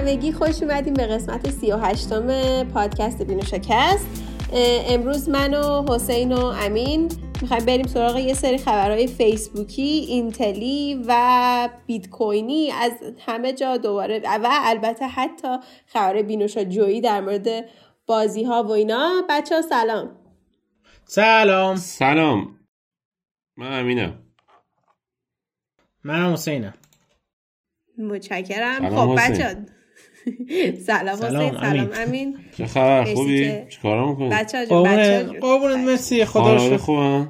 همگی خوش اومدیم به قسمت 38 م پادکست بینو شکست. امروز من و حسین و امین می‌خوایم بریم سراغ یه سری خبرهای فیسبوکی اینتلی و بیت کوینی از همه جا دوباره و البته حتی خبر بینوشا جویی در مورد بازی ها و اینا. بچه ها سلام. سلام. سلام. من امینم. منم حسینم. متشکرم. خب بچه سلام سلام سلام امین. چه خبر؟ خوبی؟ چیکار می‌کنی؟ بچه قربونت مرسی. خدا رو خوبه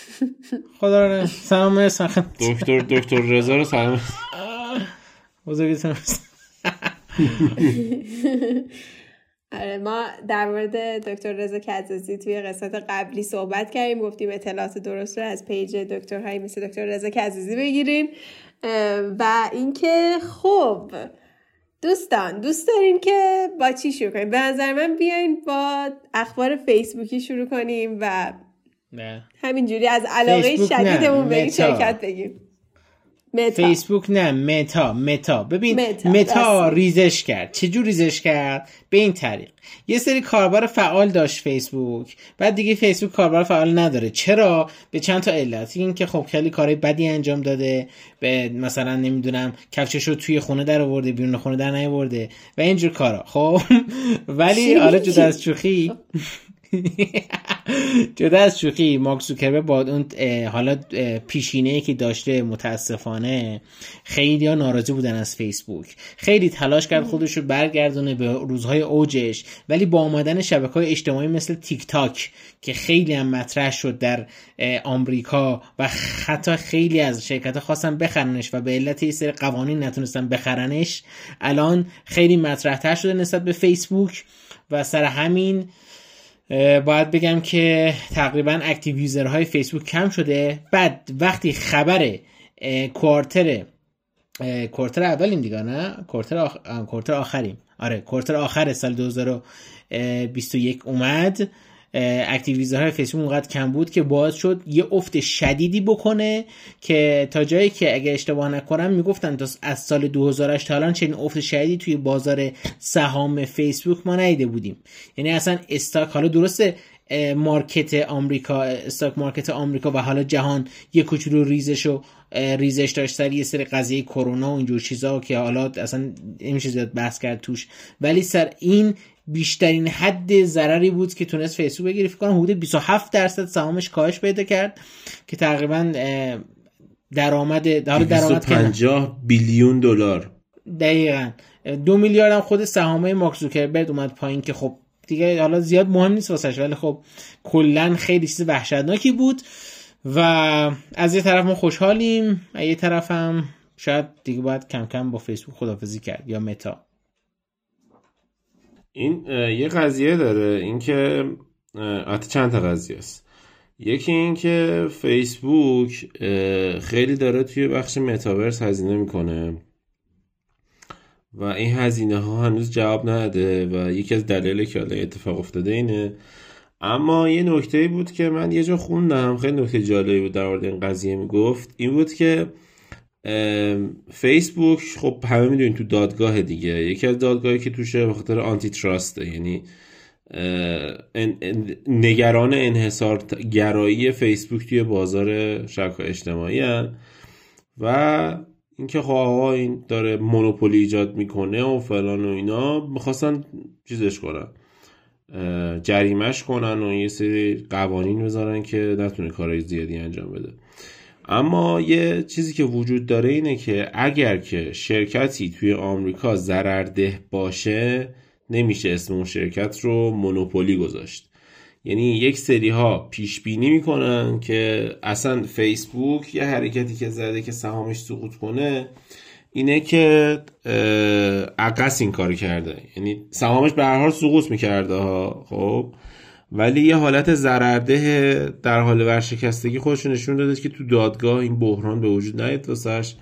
خدا رو سلام مرسی. دکتر دکتر رضا رو سلام. بزرگتون آره ما در مورد دکتر رضا کزازی توی قسمت قبلی صحبت کردیم گفتیم اطلاعات درست رو از پیج دکترهایی مثل دکتر رضا کزازی بگیرین و اینکه خب دوستان دوست دارین که با چی شروع کنیم؟ به نظر من بیاین با اخبار فیسبوکی شروع کنیم و همینجوری از علاقه شدیدمون به این شرکت بگیم. متا. فیسبوک نه متا متا. ببین متا, متا ریزش کرد. چجور ریزش کرد؟ به این طریق. یه سری کاربر فعال داشت فیسبوک. بعد دیگه فیسبوک کاربر فعال نداره. چرا؟ به چند تا علت. این که خب خیلی کارهای بدی انجام داده. به مثلا نمی‌دونم کفشش رو توی خونه در آورده بیرون خونه در نیاورده. و اینجور کارا. خب؟ ولی آره جدا از شوخی. جدا از شوخی مارک زوکربرگ با اون حالا پیشینه که داشته متاسفانه خیلی ها ناراضی بودن از فیسبوک. خیلی تلاش کرد خودش رو برگردونه به روزهای اوجش ولی با آمدن شبکه های اجتماعی مثل تیک تاک که خیلی هم مطرح شد در آمریکا و حتی خیلی از شرکت خواستن بخرنش و به علت یه سری قوانین نتونستن بخرنش الان خیلی مطرح شده نسبت به فیسبوک و سر همین باید بگم که تقریبا اکتیو یوزرهای فیسبوک کم شده. بعد وقتی خبر کوارتر کوارتر اول این دیگه نه؟ کوارتر, آخ... کوارتر آخریم. آره کوارتر آخر سال 2021 اومد. active user های فیسبوک اونقدر کم بود که باعث شد یه افت شدیدی بکنه که تا جایی که اگه اشتباه نکنم می‌گفتن تا از سال 2008 تا الان چنین افت شدیدی توی بازار سهام فیسبوک ما ندیده بودیم. یعنی اصلا stock حالا درسته market آمریکا stock market آمریکا و حالا جهان یه کوچولو ریزش و ریزش داشت سر یه سری قضیه کرونا و اینجور چیزا که حالا اصلا نمیشه زیاد بحث کرد توش. ولی سر این بیشترین حد ضرری بود که تونست فیسبوک بگیره. فکر کنم حدود 27 درصد سهامش کاهش پیدا کرد که تقریبا درآمد در درآمد 50 بیلیون دلار. دقیقا. دو میلیارد هم خود سهامه مارک زوکربرگ اومد پایین که خب دیگه حالا زیاد مهم نیست واسش ولی خب کلا خیلی چیز وحشتناکی بود و از یه طرف ما خوشحالیم و یه طرف هم شاید دیگه باید کم کم با فیسبوک خدافزی کرد یا متا. این یه قضیه داره. اینکه حتی چند تا قضیه است. یکی این که فیسبوک خیلی داره توی بخش متاورس هزینه می‌کنه. و این هزینه ها هنوز جواب نداده و یکی از دلایل که حالا اتفاق افتاده اینه. اما یه نکته بود که من یه جا خوندم. خیلی نکته جالبی بود در مورد این قضیه می‌گفت. این بود که فیسبوک خب همه می‌دونین تو دادگاه دیگه. یکی از دادگاهی که توشه به خاطر آنتی تراسته یعنی نگران انحصار گرایی فیسبوک توی بازار شبکه اجتماعی هن. و اینکه خب آقا این داره مونوپولی ایجاد می‌کنه و فلان و اینا می‌خواستن چیزش کنن جریمش کنن و یه سری قوانین بذارن که نتونه کارهای زیادی انجام بده. اما یه چیزی که وجود داره اینه که اگر که شرکتی توی آمریکا ضررده باشه نمیشه اسم اون شرکت رو مونوپولی گذاشت. یعنی یک سری ها پیش بینی می‌کنن که اصلا فیسبوک یه حرکتی که زده که سهامش سقوط کنه اینه که عقص این کار کرده. یعنی سهامش به هر حال سقوط می‌کرده ها خب؟ ولی یه حالت ضررده در حال ورشکستگی خودش نشون داده که تو دادگاه این بحران به وجود نیاد واسش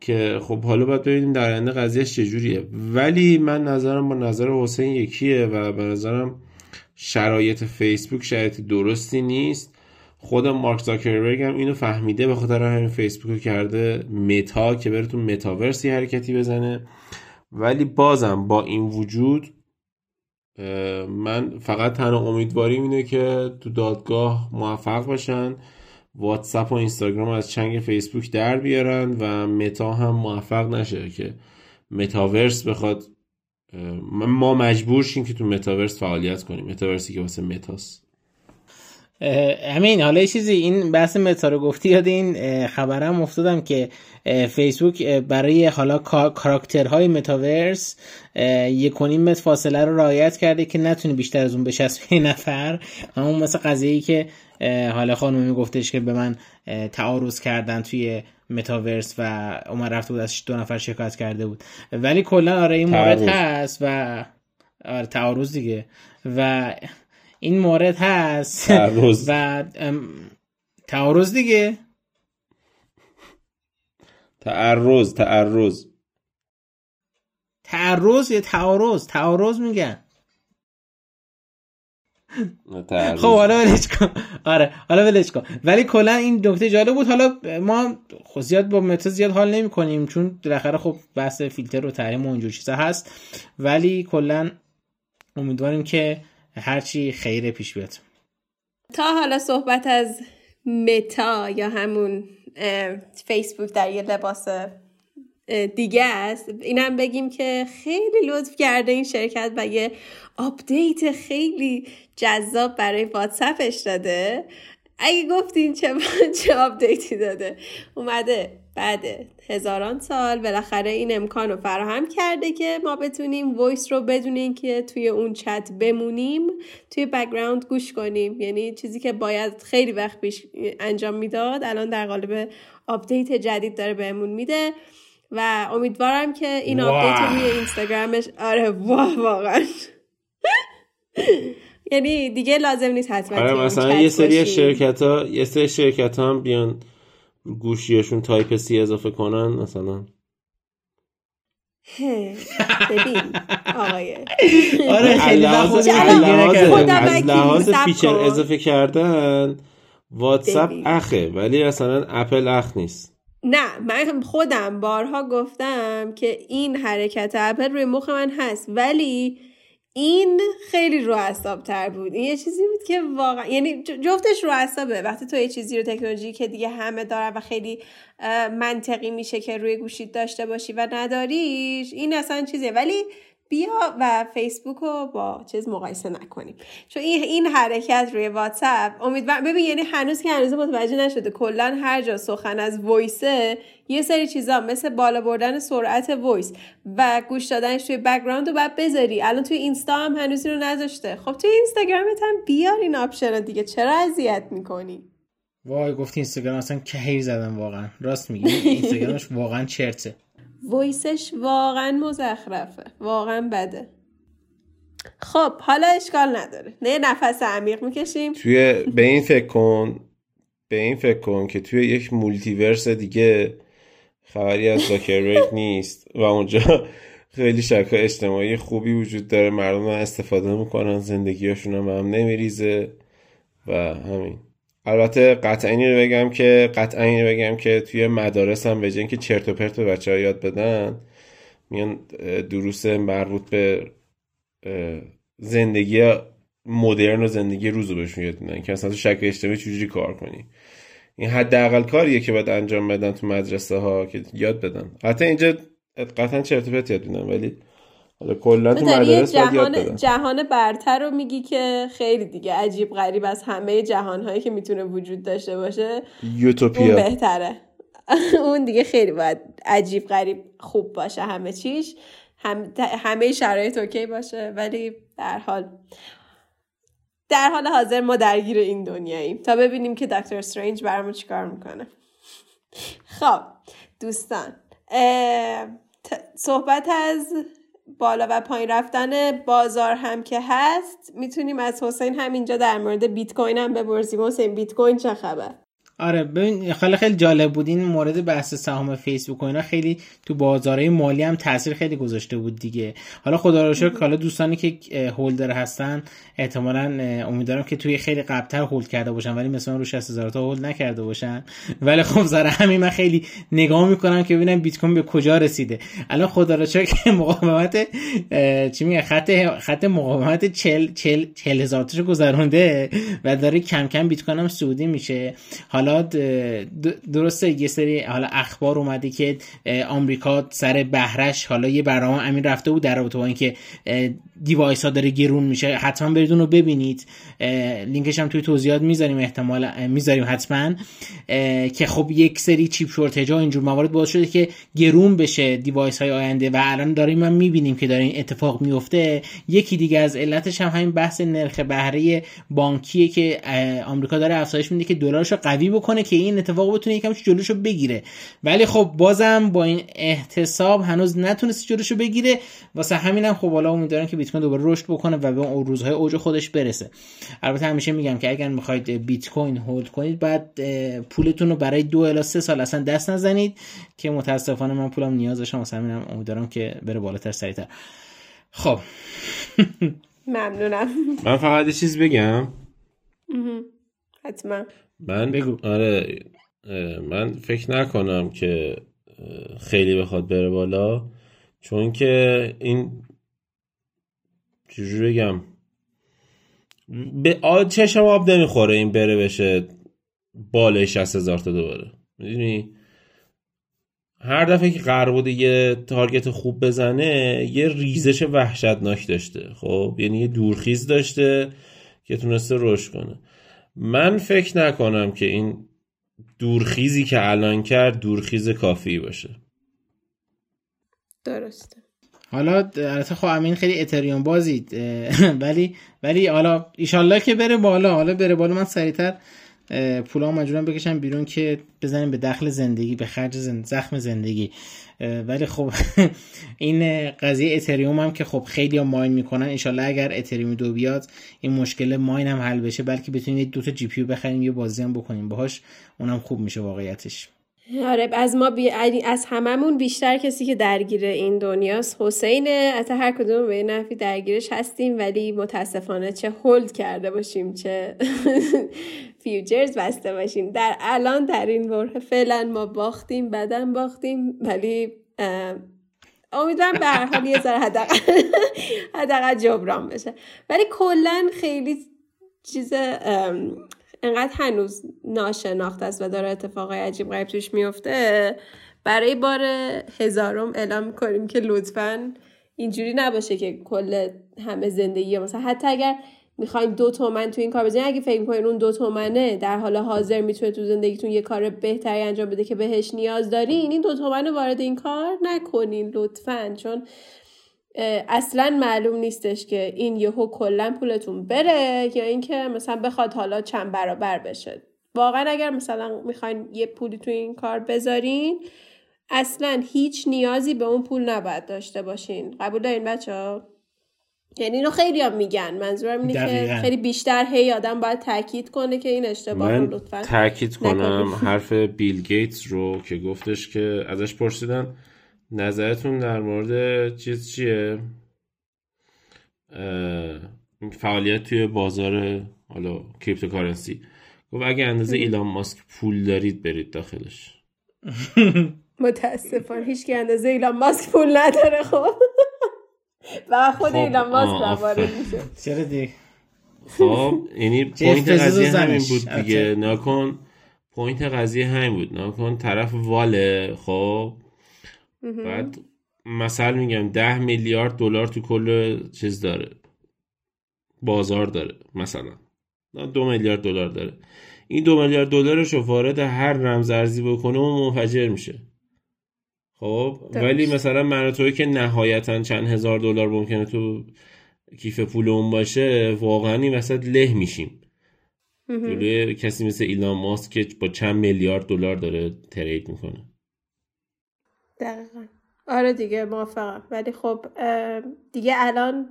که خب حالا باید ببینیم در آینده قضیهش چجوریه. ولی من نظرم با نظر حسین یکیه و به نظرم شرایط فیسبوک شرایط درستی نیست. خود مارک زاکربرگ هم اینو فهمیده به خاطر همین فیسبوک کرده متا که بره تو متاورسی حرکتی بزنه. ولی بازم با این وجود من فقط تنها امیدواریم اینه که تو دادگاه موفق باشن. واتساپ و اینستاگرام از چنگ فیسبوک در بیارن و متا هم موفق نشه که متاورس بخواد ما مجبور شیم که تو متاورس فعالیت کنیم. متاورسی که واسه متاست. همین حالا یه چیزی این بحث متا رو گفتی یاد این خبرم افتادم که فیسبوک برای حالا کاراکترهای متاورس یک و متر فاصله رو رعایت کرده که نتونه بیشتر از اون بچسبه نفر. همون مثل قضیه ای که حالا خانومی گفتش که به من تعارض کردن توی متاورس و اومد رفته بود از دو نفر شکایت کرده بود. ولی کلا آره این مورد هست و آره تعارض دیگه. و این مورد هست. تعرض و تعارض دیگه. تعرض تعرض. تعرض یا تعارض؟ تعارض میگن. خب حالا ولش کن. آره حالا ولش کن. ولی کلا این نکته جالب بود. حالا ما خب زیاد با متا زیاد حال نمی کنیم چون بالاخره خب بحث فیلتر و تحریم و اونجور چیزا هست. ولی کلا امیدواریم که هرچی خیره پیش بیاد. تا حالا صحبت از متا یا همون فیسبوک در یه لباس دیگه است. اینم بگیم که خیلی لطف کرده این شرکت و یه update خیلی جذاب برای واتساپش داده. اگه گفتین چه چه update ی داده؟ اومده. بعد هزاران سال بالاخره این امکان رو فراهم کرده که ما بتونیم voice رو بدون اینکه توی اون چت بمونیم توی background گوش کنیم. یعنی چیزی که باید خیلی وقت پیش انجام می‌داد الان در قالب update جدید داره بهمون میده و امیدوارم که این update روی اینستاگرامش آره واه واقعا. یعنی دیگه لازم نیست حتما آره مثلا یه سری شرکت ها یه سری شرکت ها هم بیان گوشیشون Type-C اضافه کنن مثلا. ببین آقای. آره خیلی از لحاظ فیچر اضافه کردن واتساپ اخه ولی اصلا اپل اخ نیست. نه من خودم بارها گفتم که این حرکت اپل روی مخ من هست ولی این خیلی رو تر بود. این یه چیزی بود که واقعا یعنی جفتش رو وقتی تو یه چیزی رو تکنولوژی که دیگه همه دارن و خیلی منطقی میشه که روی گوشید داشته باشی و نداریش این اصلا چیزیه. ولی بیا و فیسبوک رو با چیز مقایسه نکنیم. چون این این حرکت روی واتساپ امیدوارم ببین یعنی هنوز که هنوز متوجه نشده کلا هر جا سخن از voice ـه یه سری چیزا مثل بالا بردن سرعت voice و گوش دادنش توی background رو باید بذاری. الان توی اینستا هم هنوز رو نذاشته. خب توی اینستاگرامت هم بیار این option دیگه. چرا اذیت می‌کنی؟ وای گفتی اینستاگرام اصلا کهیر زدم واقعا. راست میگی. اینستاگرامش واقعا چرته. ویسش واقعا مزخرفه. واقعا بده. خب حالا اشکال نداره. نه نفس عمیق می‌کشیم. توی به این فکر کن به این فکر کن که توی یک مولتیورس دیگه خبری از زاکربرگ نیست و اونجا خیلی شکل اجتماعی خوبی وجود داره. مردم استفاده می‌کنن زندگیاشون هم, هم نمیریزه و همین. البته قطعا اینو رو بگم که قطعا اینو بگم که توی مدارس هم به که چرت و پرت به بچه یاد بدن میان دروس مربوط به زندگی مدرن و زندگی روزو بهشون یاد میدن که اصلا تو شکل اجتماعی چجوری کار کنی؟ این حداقل کاریه که باید انجام بدن تو مدرسه ها که یاد بدن. حتی اینجا قطعا چرت و پرت یاد میدن ولی حالا کلا تو مدارس جهان جهان برتر رو میگی که خیلی دیگه عجیب غریب از همه جهان هایی که می‌تونه وجود داشته باشه یوتوپیا. اون بهتره. اون دیگه خیلی باید عجیب غریب خوب باشه همه چیش. هم... همه شرایط اوکی باشه ولی در حال. در حال حاضر ما درگیر این دنیاییم. تا ببینیم که دکتر استرنج برامون چیکار می‌کنه. خب دوستان صحبت از بالا و پایین رفتن بازار هم که هست می‌تونیم از حسین همینجا در مورد بیت کوین هم بپرسیم. حسین بیت کوین چه خبر؟ آره ببین خیلی خیلی جالب بود. این مورد بحث سهام فیسبوک و اینا خیلی تو بازارهای مالی هم تاثیر خیلی گذاشته بود دیگه. حالا خدا رو شکر حالا دوستانی که هولدر هستن احتمالا امیدوارم که توی خیلی قبلتر هولد کرده باشن ولی مثلا رو 60 هزار تا هولد نکرده باشن. ولی خب زره همین من خیلی نگاه می‌کنم که ببینم بیت کوین به کجا رسیده. الان خدا رو شکر مقاومت چی میگه خط خط مقاومت 40 40 هزار گذرونده و داره کم کم بیت کوین هم سعودی میشه. حالا درسته یه سری حالا اخبار اومده که آمریکا سر بهرش حالا یه برنامه امین رفته بود در رابطه با اینکه دیوایس ها داره گرون میشه. حتما برید اون رو ببینید لینکش هم توی توضیحات می‌ذاریم احتمال می‌ذاریم حتما. که خب یک سری chip shortage ها اینجور موارد باعث شده که گرون بشه device های آینده و الان داریم من می‌بینیم که داره این اتفاق میفته یکی دیگه از علتش هم همین بحث نرخ بهره بانکیه که آمریکا داره افزایش میده که دلارش رو قوی بکنه که این اتفاق بتونه یکم جلوش رو بگیره. ولی خب بازم با این احتساب هنوز نتونست جلوش رو بگیره. واسه همینم خب حالا امیدوارم که coin دوباره رشد بکنه و به اون روزهای اوج خودش برسه. البته همیشه میگم که اگر می‌خواید بیت کوین هولد کنید بعد پولتون رو برای دو الی سه سال اصلا دست نزنید که متاسفانه من پولم نیاز داشتم. واسه همینم امیدوارم که بره بالاتر سریعتر. خب. ممنونم. من فقط چیز بگم. حتما. من بگو. آره من فکر نکنم که خیلی بخواد بره بالا چون که این چجوری بگم؟ به آد چشم آب نمی‌خوره این بره بشه بالای 60 هزار تا دوباره. می‌دونی؟ هر دفعه که قرار بوده یه تارگت خوب بزنه یه ریزش وحشتناک داشته. خب؟ یعنی یه دورخیز داشته که تونسته رشد کنه. من فکر نکنم که این دورخیزی که الان کرد دورخیز کافی باشه. درسته. حالا البته خب امین خیلی اتریوم بازید ولی ولی حالا ایشالله که بره بالا. حالا بره بالا من سریعتر پولا مجبورم بکشم بیرون که بزنیم به دخل زندگی به خرج زخم زندگی. ولی خب این قضیه اتریوم هم که خب خیلی هم ماین می‌کنن. انشالله اگر اتریوم دو بیاد این مشکل ماین هم حل بشه بلکه بتونید دو تا جی پیو بخریم یه بازی هم بکنیم. باهاش اونم خوب میشه واقعیتش. آره از ما بی... از هممون بیشتر کسی که درگیر این دنیاست. حسینه. از هر کدوم به نفی درگیرش هستیم ولی متاسفانه چه هولد کرده باشیم چه فیوچرز بسته باشیم. در الان در این بره فعلا ما باختیم بدن باختیم ولی امیدوارم به هر حال یه ذره حداقل جبران بشه. ولی کلا خیلی چیز انقدر هنوز ناشناخته است و داره اتفاقای عجیب غریب توش میفته برای بار هزارم اعلام می‌کنیم که لطفا اینجوری نباشه که کل همه زندگی مثلا حتی اگر می‌خواین دو تومن تو این کار بزنین اگه فکر می‌کنین اون دو تومنه در حال حاضر می‌تونه تو زندگیتون یه کار بهتری انجام بده که بهش نیاز دارین این دو تومن وارد این کار نکنین لطفا چون اصلا معلوم نیستش که این یهو کلا پولتون بره یا اینکه مثلا بخواد حالا چند برابر بشه. واقعا اگر مثلا می‌خواین یه پولی تو این کار بذارین اصلا هیچ نیازی به اون پول نباید داشته باشین. قبول دارین بچه ها؟ یعنی اینو خیلی هم میگن. منظورم اینه که خیلی بیشتر هی آدم باید تاکید کنه که این اشتباه رو لطفا تاکید کنم حرف بیل گیتس رو که گفتش که ازش پرسیدن. نظرتون در مورد چیز چیه؟ فعالیت توی بازار حالا cryptocurrency. گفت اگه اندازه ایلان ماسک پول دارید برید داخلش. متاسفانه هیچ که اندازه ایلان ماسک پول نداره خب. و خود خب ایلان ماسک وارد میشه. چرا دیگه خب یعنی point قضیه همین بود دیگه. نکن point قضیه همین بود. نکن طرف واله خب. بعد مثل میگم ده میلیارد دلار تو کل چیز داره. بازار داره مثلا. دو میلیارد دلار داره. این دو میلیارد دلارش رو وارد هر رمز ارزی بکنه و منفجر میشه. خب ولی مثلا من توی که نهایتا چند هزار دلار ممکنه تو کیف پول اون باشه واقعا این وسط له میشیم. جلوی کسی مثل ایلان ماسک که با چند میلیارد دلار داره ترید می‌کنه. دقیقا. آره دیگه موافقم. ولی خب دیگه الان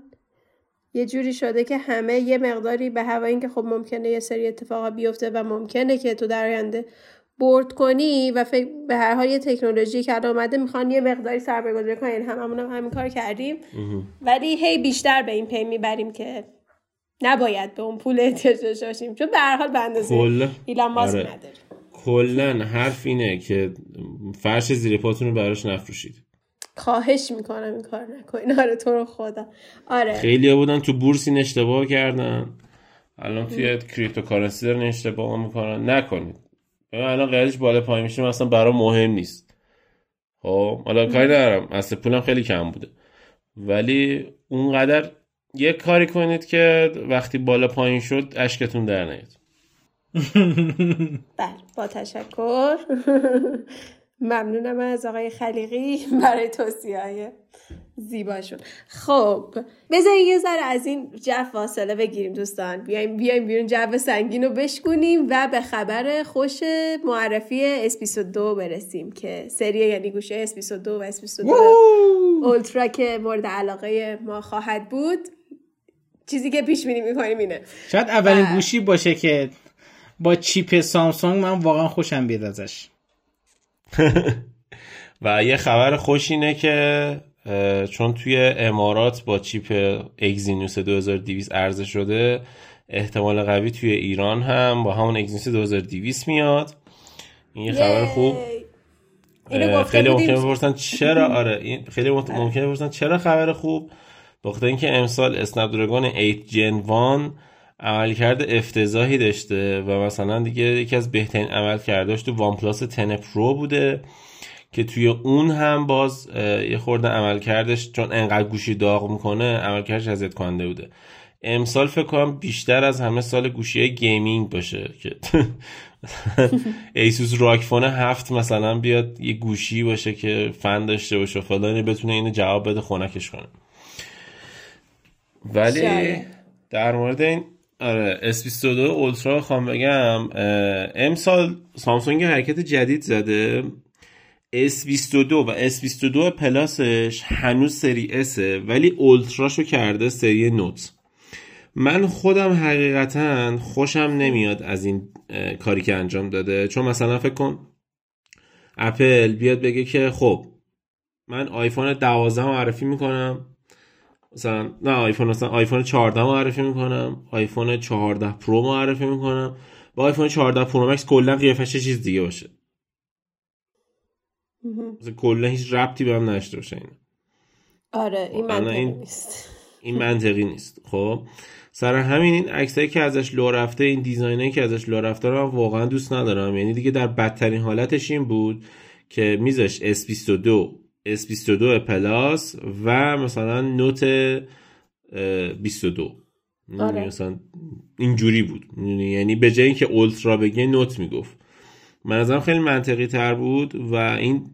یه جوری شده که همه یه مقداری به هوا اینکه خب ممکنه یه سری اتفاقا بیفته و ممکنه که تو در آینده برد کنی و فکر به هر حال یه تکنولوژی که الان اومده می‌خوان یه مقداری سرمایه گذاری کنن. یعنی هممون هم همین کار کردیم. ولی هی بیشتر به این پی می‌بریم که نباید به اون پول احتیاج داشته باشیم. چون به هر حال به اندازه ایلان ماسک آره. نداریم. کلا حرف اینه که فرش زیر پاتون رو براش نفروشید. خواهش می‌کنم این کار نکنین آره تو رو خدا. آره. خیلی بودن تو بورس این اشتباه کردن. الان توی cryptocurrency دارن اشتباه می‌کنن. نکنید. الان قیمتش بالا پایین میشه اصلا برام مهم نیست. خب حالا کاری ندارم. اصل پولم خیلی کم بوده. ولی اونقدر یه کاری کنید که وقتی بالا پایین شد اشکتون در نیاد. بله با تشکر. ممنونم از آقای خلیقی برای توصیه های زیباشون. خب بذارید یه ذره از این جو فاصله بگیریم دوستان. بیایم بیایم بیرون جو سنگین رو بشکونیم و به خبر خوش معرفی S22 برسیم که سری یعنی گوشه S22 و S22 اولترا که مورد علاقه ما خواهد بود. چیزی که پیش بینی می‌کنیم اینه. شاید اولین و- گوشی باشه که با چیپ سامسونگ من واقعا خوشم بیاد ازش. و یه خبر خوش اینه که چون توی امارات با چیپ اگزینوس 2200 عرضه شده احتمال قوی توی ایران هم با همون اگزینوس 2200 میاد. این یه خبر خوب. خیلی. ممکنه بپرسن چرا آره این خیلی ممکنه بپرسن چرا خبر خوب. بخاطر اینکه امسال Snapdragon 8 Gen 1 عملکرد افتضاحی داشته و مثلا دیگه یکی از بهترین عملکرداش تو OnePlus 10 Pro بوده که توی اون هم باز یه خورده عملکردش چون انقدر گوشی داغ می‌کنه عملکردش اذیت کننده بوده امسال فکر کنم بیشتر از همه سال گوشی gaming باشه که ASUS ROG Phone هفت مثلا بیاد یه گوشی باشه که فن داشته باشه و فلان بتونه اینو جواب بده خنکش کنه ولی. در مورد این آره S22 اولترا خواهم بگم. امسال سامسونگ حرکت جدید زده. S22 و S22 پلاسش هنوز سری S ولی اولتراشو کرده سری نوت من خودم حقیقتا خوشم نمیاد از این کاری که انجام داده. چون مثلا فکر کن اپل بیاد بگه که خب من آیفون 12 معرفی می‌کنم. مثلا نه آیفون مثلا آیفون 14 معرفی می‌کنم آیفون 14 Pro معرفی می‌کنم با آیفون 14 Pro Max کلا قیافش چیز دیگه باشه. مثلا کلا هیچ ربطی به هم نداشته باشه این. آره این منطقی این- نیست. این منطقی نیست. خب سر همین این عکسایی که ازش لو رفته این design ایی که ازش لو رفته رو واقعا دوست ندارم. یعنی دیگه در بدترین حالتش این بود که میذاش S22 S22 پلاس و مثلا نوت اه، 22 آره. مثلا اینجوری بود؟ یعنی به جای اینکه اولترا بگه نوت می‌گفت. من نظرم خیلی منطقی تر بود و این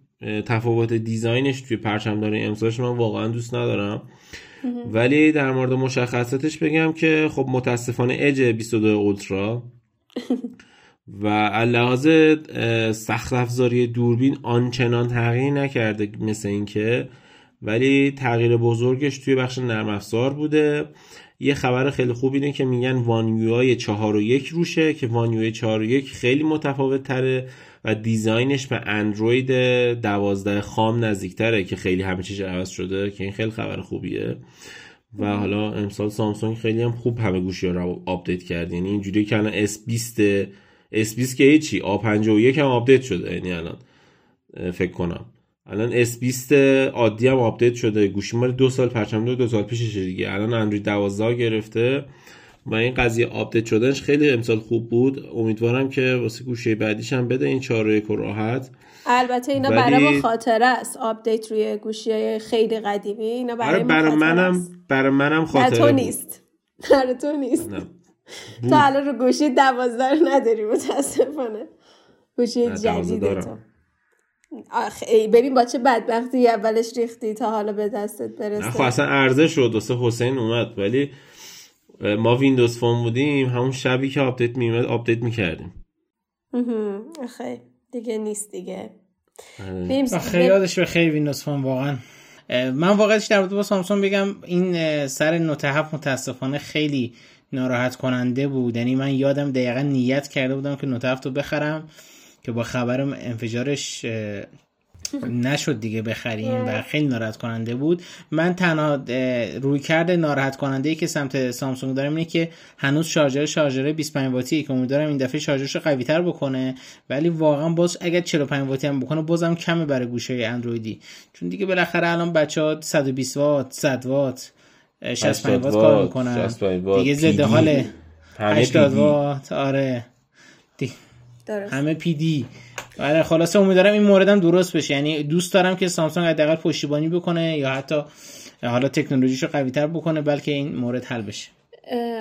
تفاوت دیزاینش توی پرچمدار امسالش من واقعا دوست ندارم. ولی در مورد مشخصاتش بگم که خب متاسفانه اج 22 اولترا. و لحاظ سخت افزاری دوربین آنچنان تغییر نکرده مثل اینکه ولی تغییر بزرگش توی بخش نرم افزار بوده. یه خبر خیلی خوب اینه که میگن وان یو آی 4 و 1 روشه که وان یو آی 4 و 1 خیلی متفاوت تره و دیزاینش به اندروید 12 خام نزدیکتره که خیلی همه چیز عوض شده که این خیلی خبر خوبیه. و حالا امسال سامسونگ خیلی هم خوب همه گوشی ها رو update کرد. یعنی اینجوری که الان S20 S20 که هیچی. A51 هم update شده یعنی الان. فکر کنم. الان S20 عادی هم update شده. گوشی مال دو سال پرچم دو, دو سال پیششه دیگه. الان اندروید 12 گرفته و این قضیه update شدنش خیلی امسال خوب بود. امیدوارم که واسه گوشی بعدیش هم بده این 4 یک راحت البته اینا ولی- برای ما خاطره است. update روی گوشی های خیلی قدیمی اینا برای آره برای منم. برای منم خاطره تو. نیست. برای تو نیست. نه. تو الان رو گوشی دوازده رو نداری متاسفانه. گوشی جدید. تو. آخ ای ببین با چه بدبختی اولش ریختی تا حالا به دستت برسه. نه خب اصلا عرضه شد واسه حسین اومد. ولی ما Windows Phone بودیم همون شبی که update میومد update می‌کردیم. آخه دیگه نیست دیگه. آره. آخه یادش به خیلی ویندوز فون واقعا. من واقعا در با سامسونگ بگم این سر نوت متاسفانه خیلی ناراحت کننده بود. یعنی من یادم دقیقا نیت کرده بودم که نوت هفت رو بخرم که با خبر انفجارش نشد دیگه بخریم و خیلی ناراحت کننده بود. من تنها روی کرده ناراحت کننده ای که سمت سامسونگ دارم اینه که هنوز شارژر شارژر 25 واتی که امیدوارم این دفعه شارژرش رو قوی تر بکنه. ولی واقعا باز اگر 45 واتی هم بکنه بازم کمه برای گوشه اندرویدی. چون دیگه بالاخره الان بچه ها 120 وات 100 وات 65 وات کار می‌کنن دیگه ضد حال 80 وات آره. درست. همه پی دی. آره خلاصه امیدوارم این موردم درست بشه. یعنی دوست دارم که سامسونگ حداقل پشتیبانی بکنه یا حتی حالا تکنولوژیشو قوی تر بکنه بلکه این مورد حل بشه.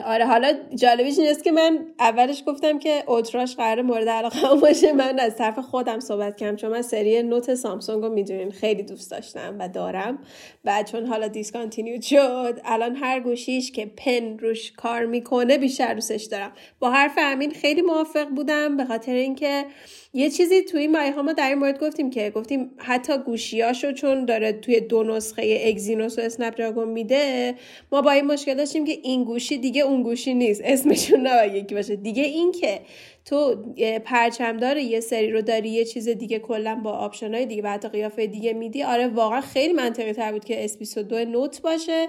آره حالا جالبیش اینست که من اولش گفتم که Ultra ش قرار مورد علاقه باشه. من از طرف خودم صحبت کردم چون من سری Note سامسونگ رو می‌دونین خیلی دوست داشتم و دارم. و چون حالا discontinue شد الان هر گوشیش که pen روش کار می‌کنه بیشتر دوستش دارم. با حرف امین خیلی موافق بودم به خاطر اینکه یه چیزی توی این مایه ما در این مورد گفتیم که گفتیم حتی گوشیاشو چون داره توی دو نسخه Exynos و Snap میده ما با این مشکل داشتیم که این گوشی دیگه اون گوشی نیست. اسمشون نباید یکی باشه. دیگه این که تو پرچمدار یه سری رو داری یه چیز دیگه کلا با option های دیگه و حتی قیافه دیگه میدی آره واقعا خیلی منطقی تر بود که S22 Note باشه.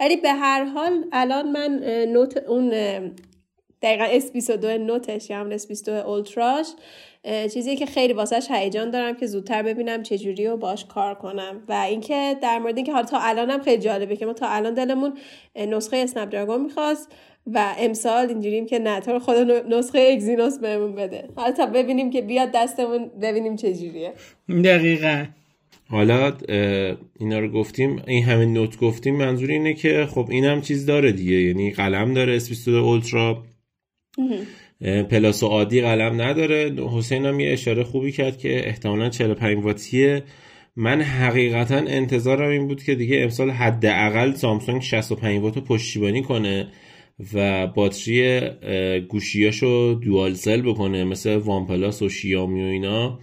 ولی به هر حال الان من Note اون دقیقا S22 Note ش یا همون S22 Ultra ش چیزی که خیلی واسهش هیجان دارم که زودتر ببینم چجوری رو باش کار کنم. و اینکه در مورد اینکه حالا تا الانم خیلی جالبه که ما تا الان دلمون نسخه اسنپ دراگون می‌خواست و امسال اینجوریم که نه تو خود نسخه اگزینوس بهمون بده. حالا تا ببینیم که بیاد دستمون ببینیم چجوریه. دقیقا. حالا اینا رو گفتیم این همه نوت گفتیم منظور اینه که خب اینم چیز داره دیگه. یعنی قلم داره S22 اولترا. پلاس و عادی قلم نداره. حسین هم یه اشاره خوبی کرد که احتمالا 45 واتیه. من حقیقتا انتظارم این بود که دیگه امسال حداقل سامسونگ 65 وات پشتیبانی کنه و باتری گوشیاشو dual cell بکنه مثل OnePlus و شیامی و اینا.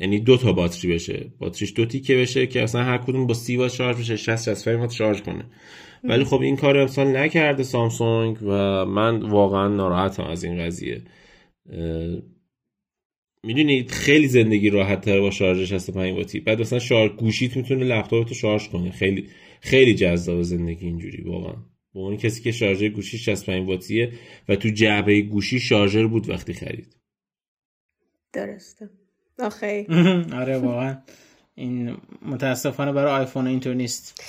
یعنی دو تا باتری بشه. باتریش دو تیکه بشه که اصلا هر کدوم با 30 وات شارژ بشه 60 65 وات شارژ کنه. ولی خب این کار امسال نکرده سامسونگ و من واقعا ناراحتم از این قضیه. می‌دونید خیلی زندگی راحت تر با شارژ 65 واتی. بعد مثلا شارژ گوشیت می‌تونه لپتاپ تو شارژ کنه. خیلی خیلی جذاب زندگی اینجوری واقعا. با اون کسی که شارژر گوشی 65 واتیه و تو جعبه گوشی شارژر بود وقتی خرید. درسته. آخه. آره واقعا. این متاسفانه برای آیفون اینطور نیست.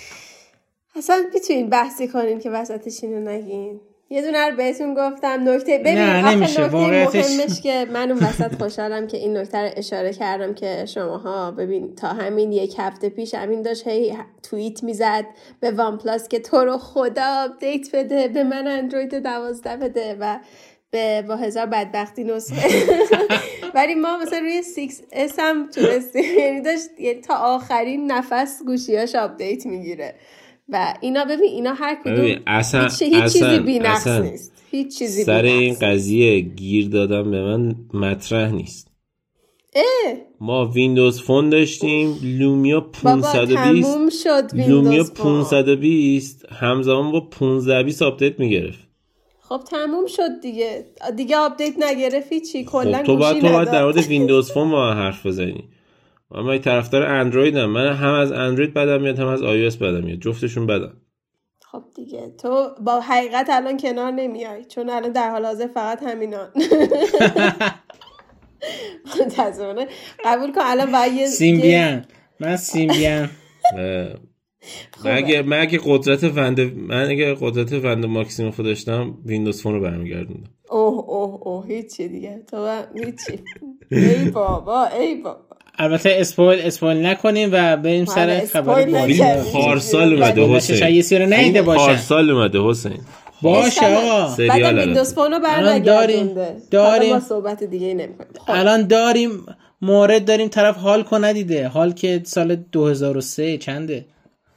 اصلا می‌تونین بحثی کنین که وسطش اینو نگین. یه دونه رو بهتون گفتم نکته. ببین نه نمیشه. مهمش که من اون وسط خوشحالم که این نکته رو اشاره کردم که شماها ببین تا همین یک هفته پیش همین داشت هی توییت می‌زد به OnePlus که تو رو خدا update بده به من اندروید دوازده بده و به با هزار بدبختی نسخه. ولی ما مثلا روی 6s هم تونستیم. یعنی داشت تا آخرین نفس گوشیاش update می‌گیره. و اینا ببین اینا هر کدوم اصلا هیچ, هیچ چیزی بی‌نقص نیست. هیچ چیزی سر این قضیه گیر دادم به من مطرح نیست. اه. ما Windows Phone داشتیم لومیا 520 شد لومیا 520 همزمان با 1520 آپدیت می‌گرفت. خب تموم شد دیگه. دیگه آپدیت نگرفتی چی؟ کلا خب تو باید تو باید در مورد Windows Phone با ما حرف بزنی. من طرفدار اندرویدم من هم از اندروید بدم میاد هم از iOS بدم میاد. جفتشون بدم. خب دیگه. تو با حقیقت الان کنار نمیای. چون الان در حال حاضر فقط همینان قبول کن الان باید یه سیمبیان. من سیمبیان مگه مگه قدرت وند من اگه قدرت وندا ماکسیموف داشتم Windows Phone رو برمیگردوندم. اوه اوه اوه هیچی دیگه. تو هیچی. ای بابا ای بابا. البته spoil spoil نکنیم و بریم سر خبر فیلم پارسال اومده حسین. یه سری ندیده باشه پارسال اومده حسین. باشه آقا. بعد ویندوز فون رو داریم داریم. ما صحبت دیگه نمی‌کنیم. الان داریم مورد داریم طرف حال کنه ندیده. حال که سال 2003 چنده؟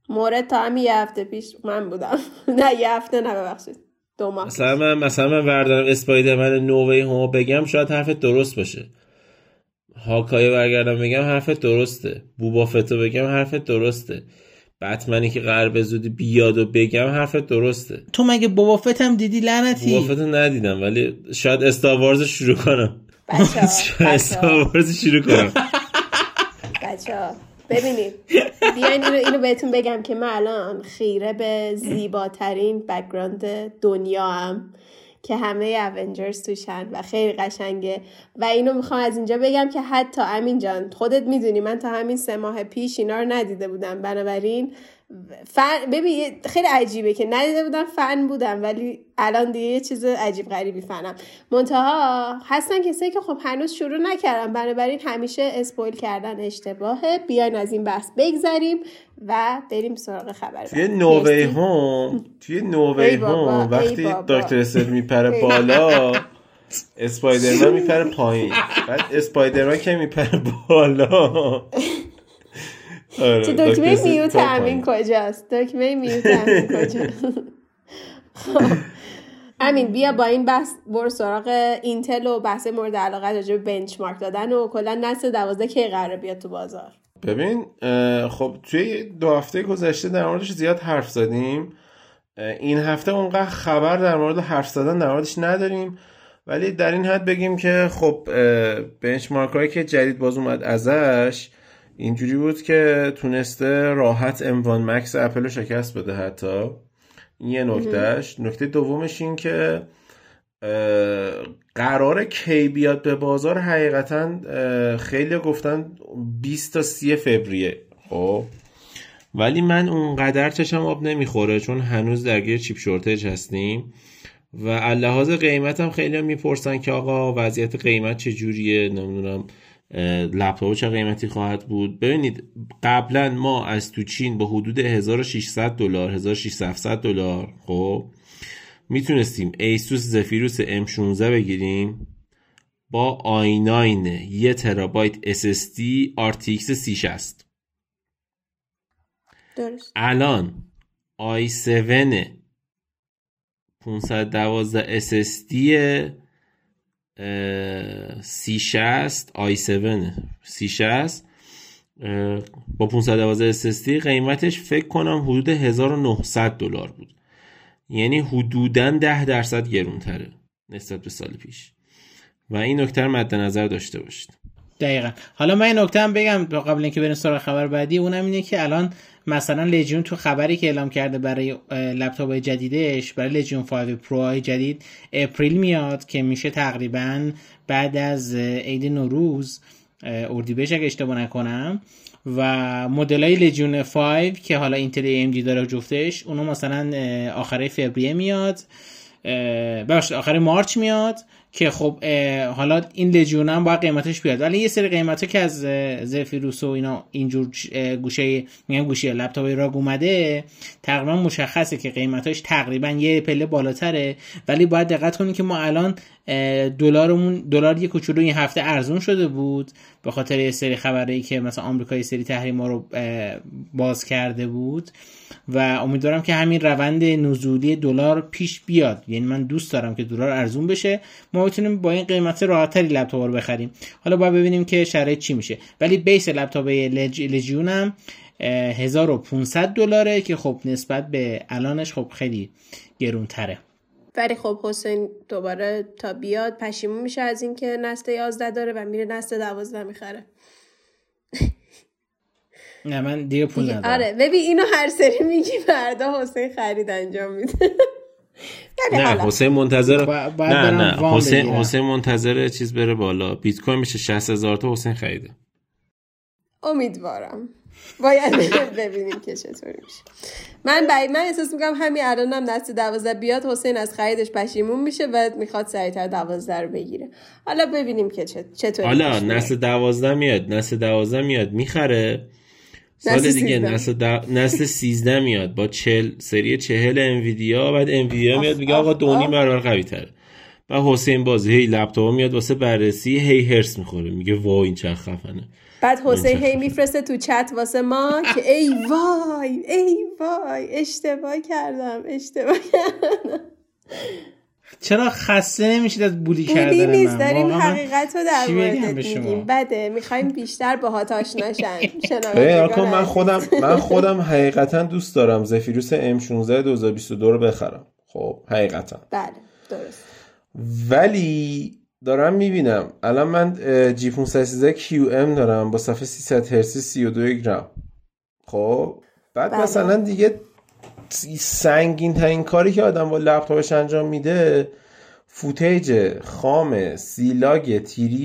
مورد تا همین یه هفته پیش من بودم. نه یه هفته نه ببخشید. دو ماه مثلا من مثلا من وردارم اسپایدرمن نووی هم بگم شاید حرفت درست باشه. هاکای برگردم بگم حرفت درسته. بوبافتو بگم حرفت درسته. بتمنی که قرار به زودی بیاد و بگم حرفت درسته. تو مگه بابافت هم دیدی؟ لعنتی. بوبافتو ندیدم ولی شاید استاوارز شروع کنم. بچه شاید Star Wars شروع کنم. بچه ببینید. بیاین اینو, اینو بهتون بگم که من الان خیره به زیباترین background دنیا هم که همه Avengers توشن و خیلی قشنگه. و اینو می‌خوام از اینجا بگم که حتی امین جان خودت می‌دونی من تا همین سه ماه پیش اینا رو ندیده بودم. بنابراین فن ببین خیلی عجیبه که ندیده بودم فن بودم ولی الان دیگه یه چیز عجیب غریبی فنم. منتها هستن کسایی که خب هنوز شروع نکردم بنابراین همیشه اسپویل کردن اشتباهه بیاین از این بحث بگذریم و بریم سراغ خبر توی نووی هوم توی نووی هوم وقتی دکتر استر میپره بالا اسپایدرمن میپره پایین. بعد اسپایدرمن که میپره بالا؟ آره، دکمه میوت همین کجاست؟ دکمه میوت همین کجاست؟ خب. همین بیا با این بحث برو سراغ اینتل و بحث مورد علاقه راجع به بنچمارک دادن و کلا نسل دوازده کی قراره بیاد تو بازار؟ ببین خب توی دو هفته گذشته در موردش زیاد حرف زدیم. این هفته اونقدر خبر در مورد حرف زدن در موردش نداریم. ولی در این حد بگیم که خب بنچمارک هایی که جدید باز اومد ازش اینجوری بود که تونسته راحت اموان مکس اپل رو شکست بده حتی. این یه نکتهش. نکته دومش این که قرار کی بیاد به بازار حقیقتا خیلی گفتن 20 تا 30 فوریه. خب. ولی من اونقدر چشم آب نمی‌خوره چون هنوز درگیر چیپ شورتج هستیم. و لحاظ قیمت هم خیلی هم می‌پرسن که آقا وضعیت قیمت چجوریه؟ نمی‌دونم. لپتاپ چه قیمتی خواهد بود؟ ببینید قبلا ما از تو چین با حدود 1600 دلار 1600 دلار خب می‌تونستیم ایسوس زفیروس M16 بگیریم با i9 یه ترابایت SSD RTX 3060 درست. الان i7 512 SSD سی شصت i7 سی شصت با 512 SSD قیمتش فکر کنم حدود 1900 دلار بود. یعنی حدودا 10 درصد گرونتره نسبت به سال پیش. و این نکته مد نظر داشته باشید. دقیقا. حالا من این نکته هم بگم قبل اینکه بریم سراغ خبر بعدی. اونم اینه که الان مثلا Legion تو خبری که اعلام کرده برای لپتاپ جدیدش برای Legion 5 Pro جدید اپریل میاد که میشه تقریبا بعد از عید نوروز اردیبهشت اگه اشتباه نکنم و مدل های لژیون 5 که حالا اینتل ام دی داره جفتش اونو مثلا آخره فوریه میاد. ببخشید آخر مارچ میاد که خب حالا این لژیون هم باید قیمتش بیاد. ولی یه سری قیمت که از زفیروس و اینا اینجور گوشه میگن گوشه لپتاپ راگ اومده تقریبا مشخصه که قیمتاش تقریبا یه پله بالاتره. ولی باید دقت کنید که ما الان دلارمون دلار یه کوچولو این هفته ارزون شده بود. به خاطر یه سری خبری که مثلا آمریکا یه سری تحریم رو باز کرده بود. و امیدوارم که همین روند نزولی دلار پیش بیاد. یعنی من دوست دارم که دلار ارزون بشه. ما بتونیم با این قیمت راحتتری لپتاپ رو بخریم. حالا باید ببینیم که شرایط چی میشه. ولی بیس لپتاپ لج... لژیون هم 1500 دلاره که خب نسبت به الانش خب خیلی گرون تره ولی خب حسین دوباره تا بیاد پشیمون میشه از اینکه نسل 11 داره و میره نسل 12 می‌خره. نه من دیگه پول ندارم. آره ببین اینو هر سری میگی فردا حسین خرید انجام میده. نه حسین منتظر نه نه حسین حسین منتظر چیز بره بالا. بیت کوین میشه 60 هزار تا حسین خریده. امیدوارم. باید ببینیم که چطوری میشه. من بعید من احساس می‌کنم همین الانم دست دوازده بیاد حسین از خریدش پشیمون میشه و می‌خواد سریعتر دوازده رو بگیره. حالا ببینیم که چطوری حالا نسل دوازده میاد نسل دوازده میاد می‌خره. سال دیگه نسل, نسل 13 میاد. با چل... سری چهل انویدیا بعد انویدیا میاد میگه آقا دونی برابر قوی تره و حسین بازی هی لپتاپ میاد واسه بررسی هی هرس می‌خوره. میگه وای این چه خفنه. بعد حسین هی میفرسته تو چت واسه ما که ای وای ای وای اشتباه کردم اشتباه کردم. چرا خسته نمیشید از بولی بولی کردن نیست من داریم حقیقت رو در موردت؟ میگیم بده می‌خوایم بیشتر باهات شنوندگان آقا من. خودم من خودم حقیقتا دوست دارم زفیروس M16 2022 رو بخرم. خب حقیقتا. بله درست. ولی دارم می‌بینم. الان من G513 QM دارم. با صفحه 300 هرتز 32 گیگ رم. خب؟ بعد بله. مثلا دیگه سنگین ترین کاری که آدم با لپتاپش انجام میده footage خام S-Log three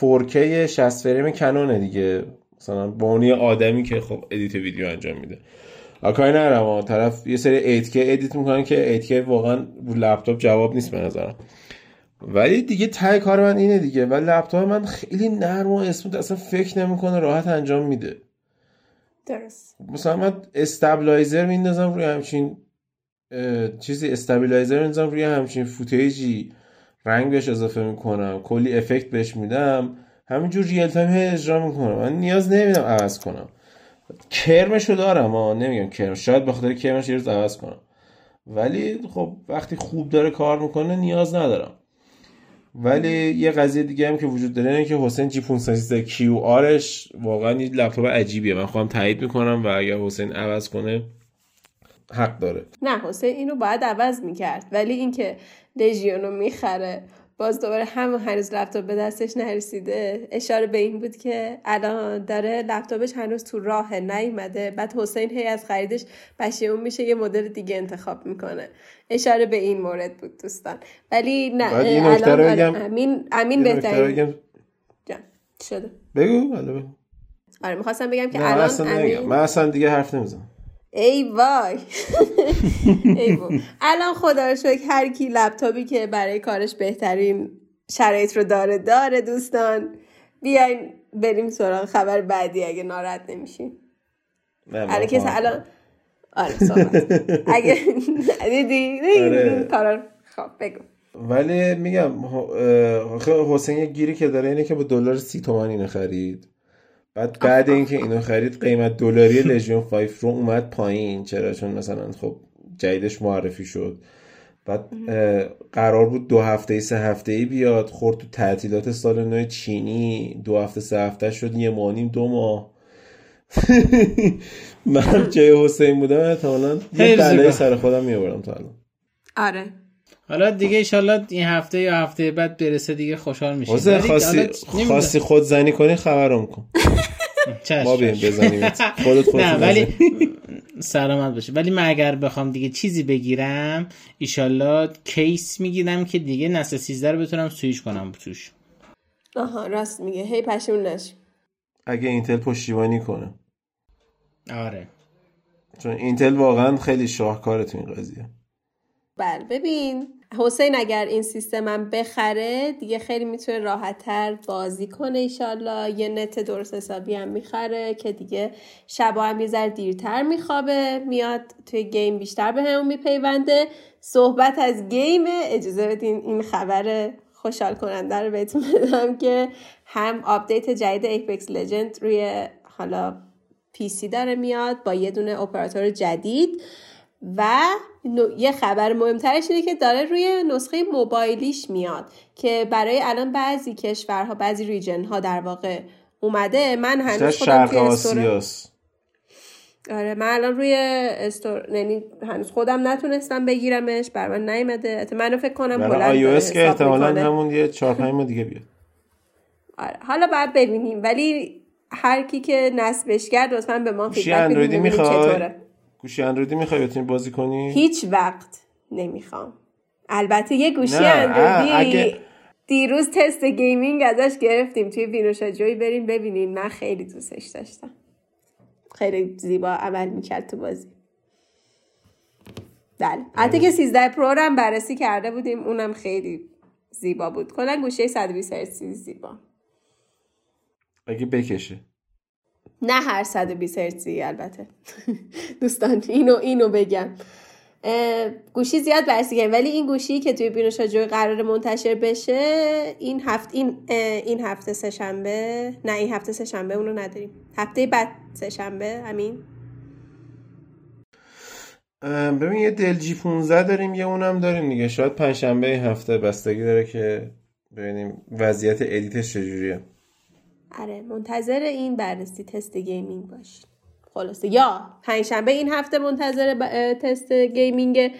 4K 60 فریم کنونه دیگه. مثلا با اون یه آدمی که خب edit ویدیو انجام میده. آکای نرم. طرف یه سری 8K edit می‌کنن که 8K واقعا رو لپتاپ جواب نیست به نظرم. ولی دیگه ته کار من اینه دیگه. و لپتاپ من خیلی نرم و smooth اصلا فکر نمی‌کنه راحت انجام میده. درست. مثلا من stabilizer میندازم روی همچین چیزی stabilizer میندازم روی همچین footage ی رنگ بهش اضافه می‌کنم کلی افکت بهش میدم همینجور real time اجرا می‌کنم. من نیاز نمیدم عوض کنم. کرمشو دارم ها نمیگم کرم. شاید به خاطر کرمش یه روز عوض کنم. ولی خب وقتی خوب داره کار می‌کنه نیاز ندارم. ولی یه قضیه دیگه هم که وجود داره اینه که حسین جی 513 کیو آرش واقعا یه لپتاپ عجیبیه. من خودم تایید می‌کنم و اگر حسین عوض کنه حق داره. نه حسین اینو باید عوض می‌کرد. ولی اینکه لژیونو می‌خره باز دوباره هم هنوز لپتاپ به دستش نرسیده. اشاره به این بود که الان داره لپتاپش هنوز تو راه نیومده. بعد حسین هی از خریدش اون میشه یه مدل دیگه انتخاب می‌کنه. اشاره به این مورد بود دوستان. ولی نه این الان آره، بگم. امین امین بهترین بگم. شده. بگو آره می‌خواستم بگم که الان امین من اصلا دیگه حرف نمی‌زنم. ای وای. ای وای. الان خدا رو شکر هر کی لپتاپی که برای کارش بهترین شرایط رو داره داره دوستان. بیاین بریم سراغ خبر بعدی اگه ناراحت نمیشین. الان کسی. الان آره اگه دیدی؟ آره. کارا خب بگو. ولی میگم آخه حسین یه گیری که داره اینه که با دلار سی تومن اینو خرید. بعد بعد اینکه اینو خرید قیمت دلاری لژیون 5 رو اومد پایین. چرا؟ چون مثلا خب جدیدش معرفی شد. بعد قرار بود دو هفته ای سه هفته ای بیاد. خورد تو تعطیلات سال نو چینی. دو هفته سه هفته شد. یه ماه نیم دو ماه. من جای حسین بودم. احتمالاً یه خیلی بلای زیبا. سر خودم میآوردم تا الان. آره. حالا دیگه ایشالله این هفته یا هفته بعد برسه دیگه خوشحال ولی خواستی نمی‌دونم. خواستی خود زنی کنی خبرم کن ما چشم. بزنیم. خودت خودت نه ولی. سلامت باشه. ولی من اگر بخوام دیگه چیزی بگیرم ایشالله کیس می‌گیرم که دیگه نسل 13 رو بتونم سویش کنم توش. آها راست میگه. هی پشیمون نشی اگه اینتل پشتیبانی کنه. آره. چون اینتل واقعا خیلی شاهکاره تو این قضیه. بله ببین. حسین اگر این سیستم هم بخره دیگه خیلی می‌تونه راحتتر بازی کنه ایشالله یه نت درست حسابی هم می‌خره که دیگه شبا هم یه ذره دیرتر میخوابه میاد توی گیم بیشتر به همون میپیونده. صحبت از گیم اجازه بدین این خبر خوشحال کننده رو بهتون بدم که هم آپدیت جدید Apex Legends روی حالا PC داره میاد با یه دونه اپراتور جدید. و یه خبر مهمترش اینه که داره روی نسخه موبایلیش میاد که برای الان بعضی کشورها بعضی region ها در واقع اومده. من هنوز خودم شرق توی store آره من الان روی store یعنی هنوز خودم نتونستم بگیرمش بر من نیومده. منو فکر کنم برای بلند آی داره که احتمالا. همون یه چهار پنج ماه دیگه بیاد. آره حالا باید ببینیم. ولی هر کی که نصبش کرد لطفا به ما feedback بدین اندرویدی چطوره. گوشی اندرویدی می‌خوای بتونی بازی کنی؟ هیچ وقت نمی‌خوام. البته یه گوشی اندرویدی اگه- دیروز تست gaming ازش گرفتیم. توی وینوشا جوی بریم ببینین. من خیلی دوستش داشتم. خیلی زیبا عمل می‌کرد تو بازی. بله. حتی که 13 پرو رو هم بررسی کرده بودیم. اونم خیلی زیبا بود. کلا گوشه 120 هرتزی زیبا. اگه بکشه. نه هر 120 هرتزی البته. دوستان اینو اینو بگم. گوشی زیاد بررسی کردیم ولی این گوشی که توی بینوشا جوی قرار منتشر بشه این هفته این این هفته سه شنبه نه این هفته سه شنبه اونو نداریم. هفته بعد سه شنبه همین ببین یه Dell G15 داریم یه اونم داریم دیگه. شاید پنجشنبه هفته بستگی داره که ببینیم وضعیت edit ش چجوریه. آره منتظر این بررسی تست gaming باشین. خلاصه یا پنجشنبه این هفته منتظر تست gaming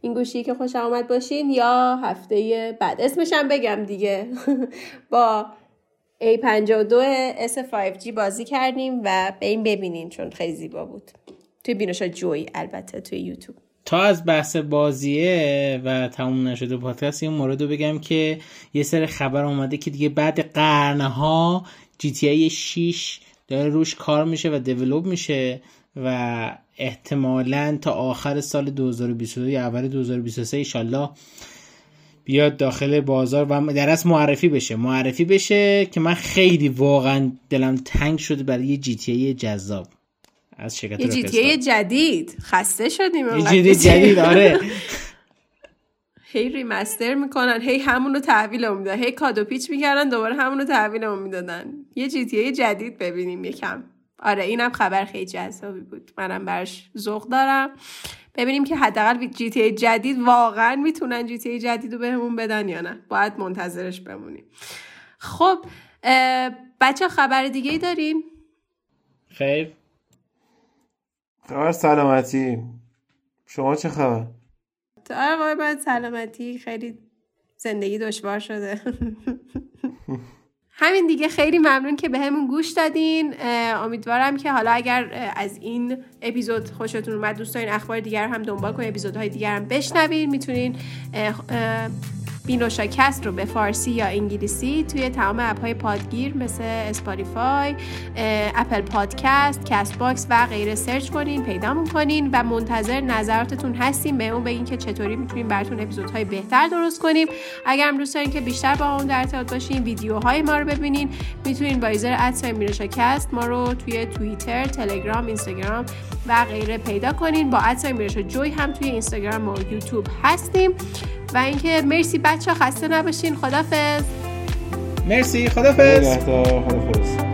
این گوشی که خوش آمد باشین یا هفته بعد. اسمش هم بگم دیگه. با A52s 5G بازی کردیم و به این ببینین چون خیلی زیبا بود. توی بینوشا جوی البته توی یوتیوب. تا از بحث بازیه و تموم نشده پادکست یه مورد رو بگم که یه سر خبر اومده که دیگه بعد قرنها جی تی 6 داره روش کار میشه و دیولوب میشه و احتمالا تا آخر سال 2022 یا اول 2023 ایشالله بیاد داخل بازار و در از معرفی بشه. معرفی بشه که من خیلی واقعا دلم تنگ شده برای یه جی تی جذاب. از شرکت یه جی تی جدید. خسته شدیم یه جی جدید آره. هی ریمستر می‌کنن هی همون رو تحویلمون میدن هی کادو پیچ می‌کردن دوباره همون رو تحویلمون می‌دادن. یه جی تی جدید ببینیم یکم. آره اینم خبر خیلی جذابی بود. منم براش ذوق دارم. ببینیم که حداقل جی تی جدید واقعا می‌تونن جی تی جدید رو بهمون بدن یا نه. باید منتظرش بمونیم. خب بچه خبر دیگه ای داریم خیر. خبر سلامتی. شما چه خبر؟ آره باید سلامتی. خیلی زندگی دشوار شده. همین دیگه خیلی ممنون که همون گوش دادین. امیدوارم که حالا اگر از این اپیزود خوشتون اومد دوست اخبار دیگر هم دنبال کنین اپیزودهای دیگر هم بشنوین. می‌تونین بینوشاکست رو به فارسی یا انگلیسی توی تمام اپ های پادگیر مثل اسپاتیفای اپل پادکست کست باکس و غیره سرچ کنین پیدا کنین و منتظر نظراتتون هستیم به اون بگین که چطوری می‌تونیم براتون اپیزودهای بهتر درست کنیم. اگر هم دوست دارین که بیشتر با اون در ارتباط باشین ویدیوهای ما رو ببینین. می‌تونین با ایزر ادسای مینوشاکست ما رو توی توییتر تلگرام اینستاگرام و غیره پیدا کنین. با میرشا جوی هم توی اینستاگرام و یوتیوب هستیم. و اینکه مرسی بچه خسته نباشین. خدافز مرسی. خدافز خدافز